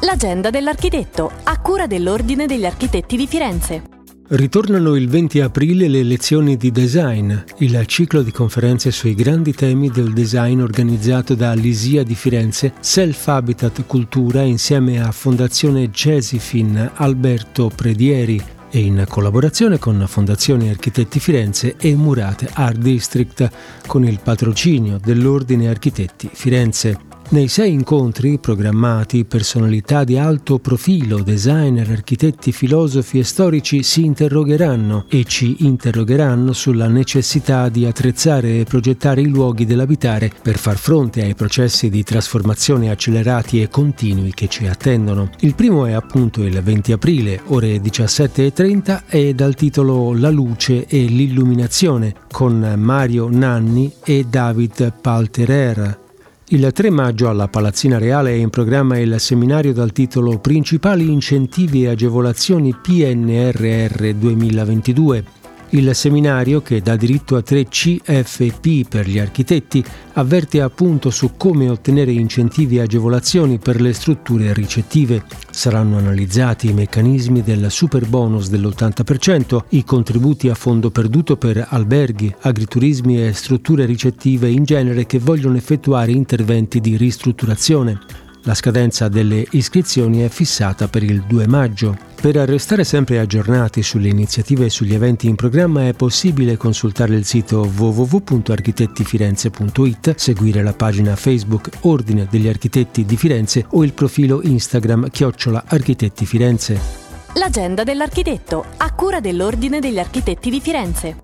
L'agenda dell'architetto, a cura dell'Ordine degli Architetti di Firenze. Ritornano il 20 aprile le lezioni di design, il ciclo di conferenze sui grandi temi del design organizzato da Lisia di Firenze, Self Habitat Cultura insieme a Fondazione Cesifin Alberto Predieri e in collaborazione con Fondazione Architetti Firenze e Murate Art District con il patrocinio dell'Ordine Architetti Firenze. Nei sei incontri programmati, personalità di alto profilo, designer, architetti, filosofi e storici si interrogheranno e ci interrogheranno sulla necessità di attrezzare e progettare i luoghi dell'abitare per far fronte ai processi di trasformazione accelerati e continui che ci attendono. Il primo è appunto il 20 aprile, ore 17.30 e dal titolo La luce e l'illuminazione con Mario Nanni e David Palterer. Il 3 maggio alla Palazzina Reale è in programma il seminario dal titolo Principali incentivi e agevolazioni PNRR 2022 il seminario, che dà diritto a tre CFP per gli architetti, avverte appunto su come ottenere incentivi e agevolazioni per le strutture ricettive. Saranno analizzati i meccanismi del super bonus dell'80%, i contributi a fondo perduto per alberghi, agriturismi e strutture ricettive in genere che vogliono effettuare interventi di ristrutturazione. La scadenza delle iscrizioni è fissata per il 2 maggio. Per restare sempre aggiornati sulle iniziative e sugli eventi in programma è possibile consultare il sito www.architettifirenze.it, seguire la pagina Facebook Ordine degli Architetti di Firenze o il profilo Instagram Chiocciola Architetti Firenze. L'agenda dell'architetto, a cura dell'Ordine degli Architetti di Firenze.